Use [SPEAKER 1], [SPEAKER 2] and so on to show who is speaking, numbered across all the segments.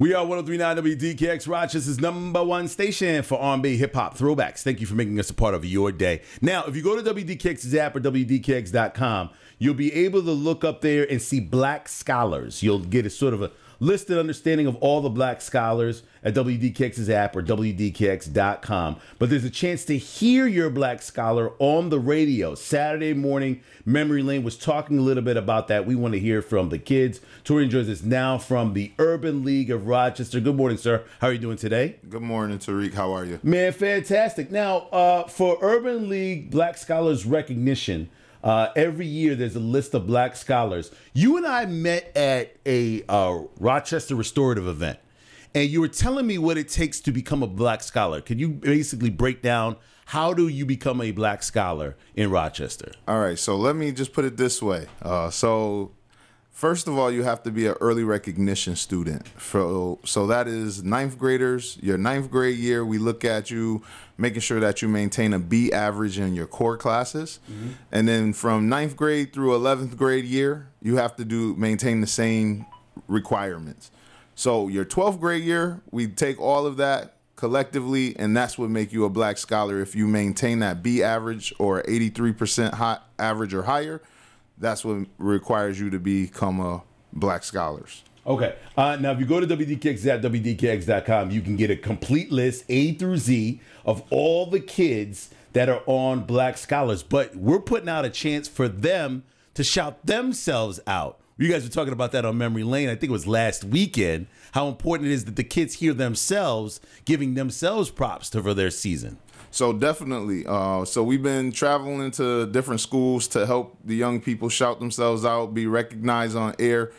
[SPEAKER 1] We are 1039 WDKX, Rochester's number one station for R&B hip hop throwbacks. Thank you for making us a part of your day. Now, if you go to WDKX's app or WDKX.com, you'll be able to look up there and see black scholars. You'll get a sort of a listed understanding of all the black scholars at WDKX's app or WDKX.com. But there's a chance to hear your black scholar on the radio. Saturday morning, Memory Lane was talking a little bit about that. We want to hear from the kids. Tori joins us now from the Urban League of Rochester. Good morning, sir. How are you doing today?
[SPEAKER 2] Good morning, Tariq. How are you?
[SPEAKER 1] Man, fantastic. Now, uh, for Urban League Black Scholars Recognition, uh, every year there's a list of black scholars. You and I met at a uh, Rochester restorative event, and you were telling me what it takes to become a black scholar. Can you basically break down how do you become a black scholar in Rochester?
[SPEAKER 2] All right, so let me just put it this way. Uh, so First of all, you have to be an early recognition student. So, so that is ninth graders. Your ninth grade year, we look at you making sure that you maintain a B average in your core classes, mm-hmm. and then from ninth grade through eleventh grade year, you have to do maintain the same requirements. So your twelfth grade year, we take all of that collectively, and that's what make you a black scholar if you maintain that B average or 83% hot average or higher that's what requires you to become a black scholars.
[SPEAKER 1] Okay. Uh, now, if you go to WDKX at WDKX.com, you can get a complete list, A through Z, of all the kids that are on Black Scholars. But we're putting out a chance for them to shout themselves out. You guys were talking about that on Memory Lane. I think it was last weekend. How important it is that the kids hear themselves giving themselves props to, for their season.
[SPEAKER 2] So definitely. Uh, so we've been traveling to different schools to help the young people shout themselves out, be recognized on air.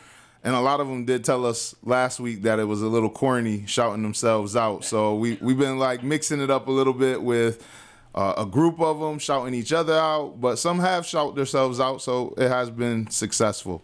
[SPEAKER 2] And a lot of them did tell us last week that it was a little corny shouting themselves out. So we we've been like mixing it up a little bit with uh, a group of them shouting each other out, but some have shout themselves out. So it has been successful.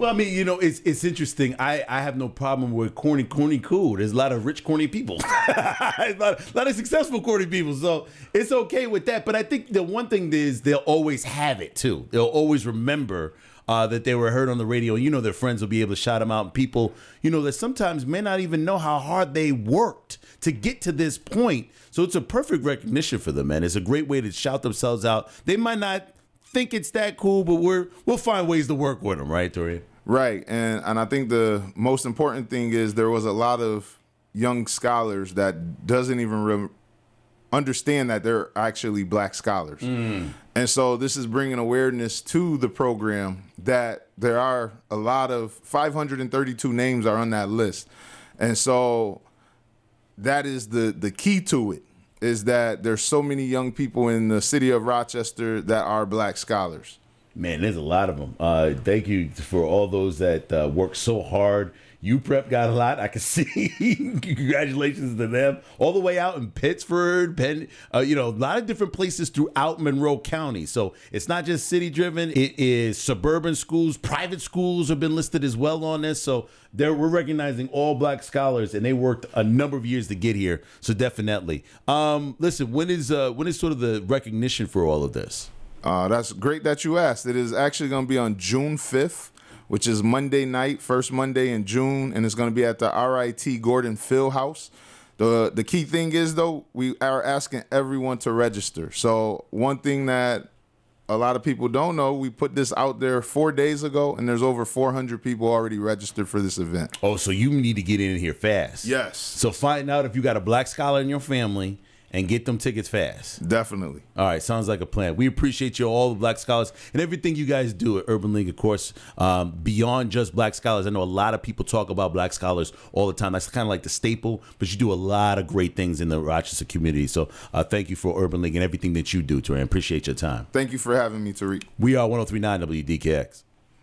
[SPEAKER 1] Well, I mean, you know, it's it's interesting. I, I have no problem with corny, corny, cool. There's a lot of rich, corny people, a, lot, a lot of successful, corny people. So it's okay with that. But I think the one thing is they'll always have it too. They'll always remember uh, that they were heard on the radio. You know, their friends will be able to shout them out. And people, you know, that sometimes may not even know how hard they worked to get to this point. So it's a perfect recognition for them, man. It's a great way to shout themselves out. They might not think it's that cool, but we're we'll find ways to work with them, right, Tori?
[SPEAKER 2] Right, and and I think the most important thing is there was a lot of young scholars that doesn't even re- understand that they're actually black scholars, mm. and so this is bringing awareness to the program that there are a lot of 532 names are on that list, and so that is the the key to it is that there's so many young people in the city of Rochester that are black scholars.
[SPEAKER 1] Man, there's a lot of them. Uh, thank you for all those that uh, work so hard. You prep got a lot. I can see. Congratulations to them. All the way out in Pittsford, Penn, uh, you know, a lot of different places throughout Monroe County. So it's not just city driven. It is suburban schools, private schools have been listed as well on this. So we're recognizing all black scholars, and they worked a number of years to get here. So definitely. Um, listen, when is uh, when is sort of the recognition for all of this?
[SPEAKER 2] Uh, that's great that you asked. It is actually going to be on June 5th, which is Monday night, first Monday in June, and it's going to be at the RIT Gordon Field House. The, the key thing is, though, we are asking everyone to register. So, one thing that a lot of people don't know, we put this out there four days ago, and there's over 400 people already registered for this event.
[SPEAKER 1] Oh, so you need to get in here fast.
[SPEAKER 2] Yes.
[SPEAKER 1] So, find out if you got a black scholar in your family and get them tickets fast.
[SPEAKER 2] Definitely.
[SPEAKER 1] All right, sounds like a plan. We appreciate you, all the Black Scholars, and everything you guys do at Urban League, of course. Um, beyond just Black Scholars, I know a lot of people talk about Black Scholars all the time. That's kind of like the staple, but you do a lot of great things in the Rochester community. So uh, thank you for Urban League and everything that you do, Tori. I appreciate your time.
[SPEAKER 2] Thank you for having me, Tariq.
[SPEAKER 1] We are 1039 WDKX.